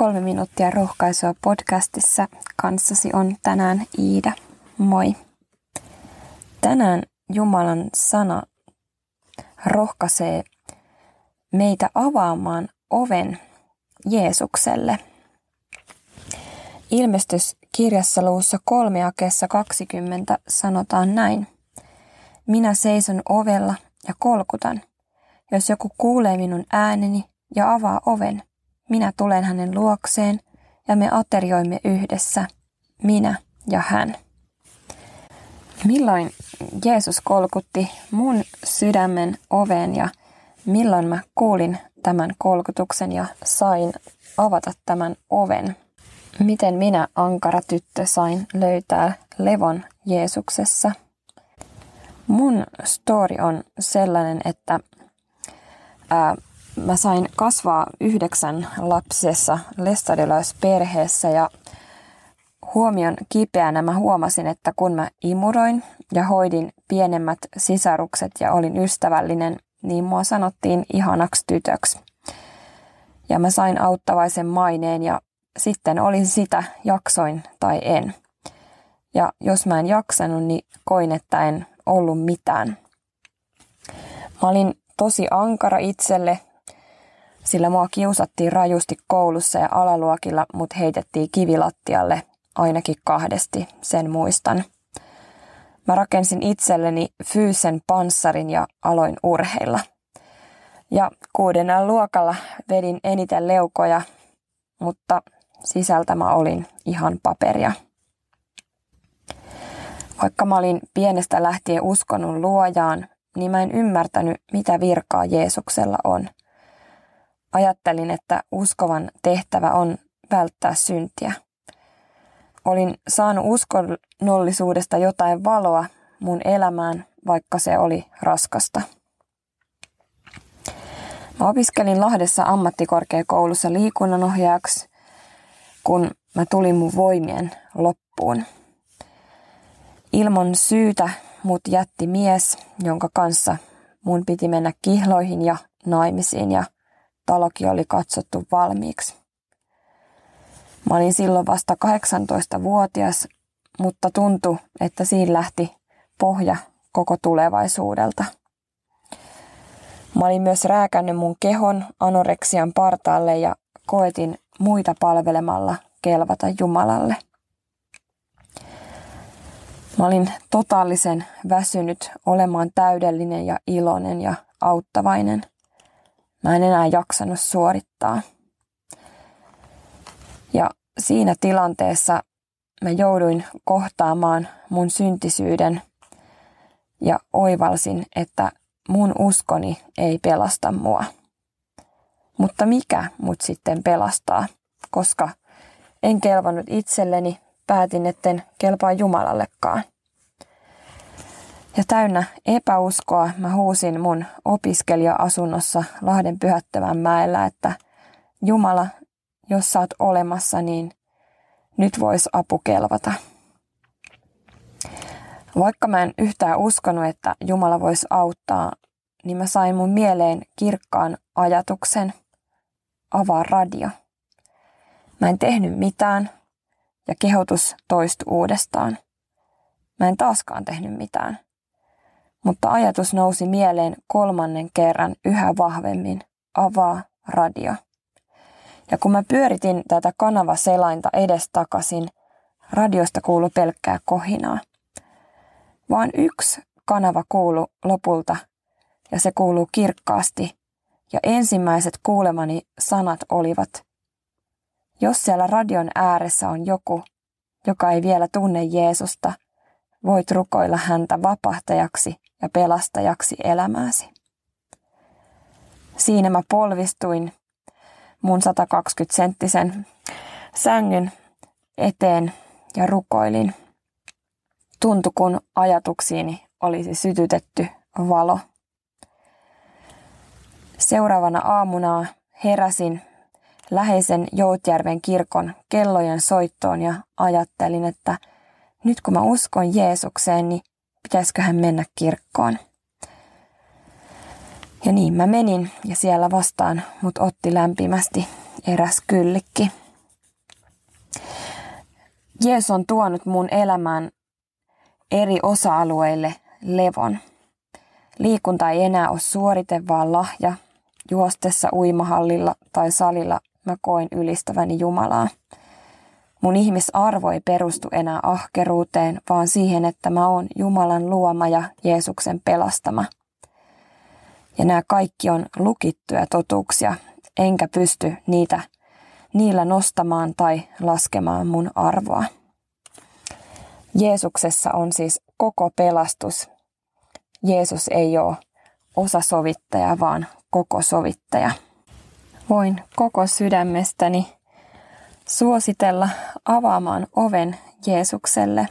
Kolme minuuttia rohkaisua podcastissa. Kanssasi on tänään Iida. Moi. Tänään Jumalan sana rohkaisee meitä avaamaan oven Jeesukselle. Ilmestyskirjassa luussa 3 jakeessa 20 sanotaan näin. Minä seison ovella ja kolkutan. Jos joku kuulee minun ääneni ja avaa oven, minä tulen hänen luokseen ja me aterioimme yhdessä, minä ja hän. Milloin Jeesus kolkutti mun sydämen oveen ja milloin mä kuulin tämän kolkutuksen ja sain avata tämän oven? Miten minä, ankara tyttö, sain löytää levon Jeesuksessa? Mun story on sellainen, että ää, mä sain kasvaa yhdeksän lapsessa lestadiolaisperheessä ja huomion kipeänä mä huomasin, että kun mä imuroin ja hoidin pienemmät sisarukset ja olin ystävällinen, niin mua sanottiin ihanaksi tytöksi. Ja mä sain auttavaisen maineen ja sitten olin sitä, jaksoin tai en. Ja jos mä en jaksanut, niin koin, että en ollut mitään. Mä olin tosi ankara itselle sillä mua kiusattiin rajusti koulussa ja alaluokilla mut heitettiin kivilattialle ainakin kahdesti, sen muistan. Mä rakensin itselleni fyysen panssarin ja aloin urheilla. Ja kuudennella luokalla vedin eniten leukoja, mutta sisältä mä olin ihan paperia. Vaikka mä olin pienestä lähtien uskonut luojaan, niin mä en ymmärtänyt, mitä virkaa Jeesuksella on – Ajattelin, että uskovan tehtävä on välttää syntiä. Olin saanut uskonnollisuudesta jotain valoa mun elämään, vaikka se oli raskasta. Mä opiskelin Lahdessa ammattikorkeakoulussa liikunnanohjaajaksi, kun mä tulin mun voimien loppuun. Ilman syytä mut jätti mies, jonka kanssa mun piti mennä kihloihin ja naimisiin ja talokin oli katsottu valmiiksi. Mä olin silloin vasta 18-vuotias, mutta tuntui, että siinä lähti pohja koko tulevaisuudelta. Mä olin myös rääkännyt mun kehon anoreksian partaalle ja koetin muita palvelemalla kelvata Jumalalle. Mä olin totaalisen väsynyt olemaan täydellinen ja iloinen ja auttavainen. Mä en enää jaksanut suorittaa. Ja siinä tilanteessa mä jouduin kohtaamaan mun syntisyyden ja oivalsin, että mun uskoni ei pelasta mua. Mutta mikä mut sitten pelastaa, koska en kelvannut itselleni, päätin, etten kelpaa Jumalallekaan. Ja täynnä epäuskoa mä huusin mun opiskelija-asunnossa Lahden pyhättävän mäellä, että Jumala, jos sä oot olemassa, niin nyt vois apu kelvata. Vaikka mä en yhtään uskonut, että Jumala voisi auttaa, niin mä sain mun mieleen kirkkaan ajatuksen avaa radio. Mä en tehnyt mitään ja kehotus toistui uudestaan. Mä en taaskaan tehnyt mitään mutta ajatus nousi mieleen kolmannen kerran yhä vahvemmin. Avaa radio. Ja kun mä pyöritin tätä kanavaselainta edestakaisin, radiosta kuului pelkkää kohinaa. Vaan yksi kanava kuulu lopulta, ja se kuuluu kirkkaasti, ja ensimmäiset kuulemani sanat olivat, jos siellä radion ääressä on joku, joka ei vielä tunne Jeesusta, voit rukoilla häntä vapahtajaksi ja pelastajaksi elämääsi. Siinä mä polvistuin mun 120-senttisen sängyn eteen ja rukoilin. Tuntui kun ajatuksiini olisi sytytetty valo. Seuraavana aamuna heräsin läheisen Joutjärven kirkon kellojen soittoon ja ajattelin, että nyt kun mä uskon Jeesukseen, niin pitäisikö hän mennä kirkkoon. Ja niin mä menin ja siellä vastaan mut otti lämpimästi eräs kyllikki. Jeesus on tuonut mun elämään eri osa-alueille levon. Liikunta ei enää ole suorite, vaan lahja. Juostessa uimahallilla tai salilla mä koen ylistäväni Jumalaa. Mun ihmisarvo ei perustu enää ahkeruuteen, vaan siihen, että mä oon Jumalan luoma ja Jeesuksen pelastama. Ja nämä kaikki on lukittuja totuuksia, enkä pysty niitä niillä nostamaan tai laskemaan mun arvoa. Jeesuksessa on siis koko pelastus. Jeesus ei ole osa sovittaja, vaan koko sovittaja. Voin koko sydämestäni suositella avaamaan oven Jeesukselle.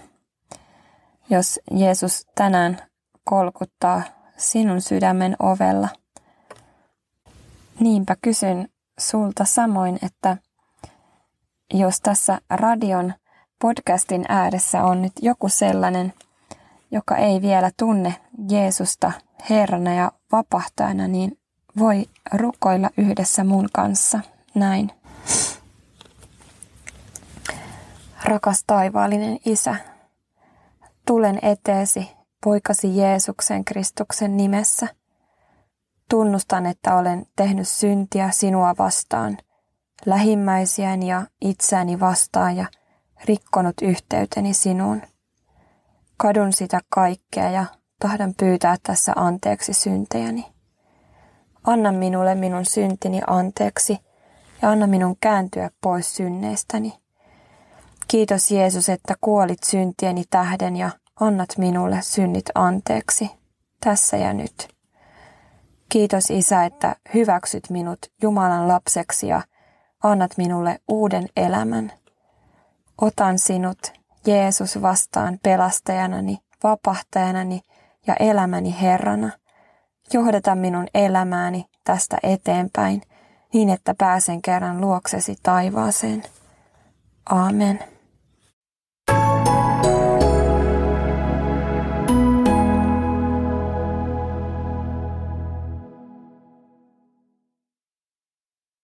Jos Jeesus tänään kolkuttaa sinun sydämen ovella. Niinpä kysyn sulta samoin, että jos tässä radion podcastin ääressä on nyt joku sellainen, joka ei vielä tunne Jeesusta Herrana ja vapahtajana, niin voi rukoilla yhdessä mun kanssa näin. Rakas taivaallinen Isä, tulen eteesi poikasi Jeesuksen Kristuksen nimessä. Tunnustan, että olen tehnyt syntiä sinua vastaan, lähimmäisiäni ja itseäni vastaan ja rikkonut yhteyteni sinuun. Kadun sitä kaikkea ja tahdan pyytää tässä anteeksi syntejäni. Anna minulle minun syntini anteeksi ja anna minun kääntyä pois synneistäni. Kiitos Jeesus, että kuolit syntieni tähden ja annat minulle synnit anteeksi, tässä ja nyt. Kiitos Isä, että hyväksyt minut Jumalan lapseksi ja annat minulle uuden elämän. Otan sinut, Jeesus, vastaan pelastajanani, vapahtajanani ja elämäni Herrana. Johdata minun elämääni tästä eteenpäin niin, että pääsen kerran luoksesi taivaaseen. Amen.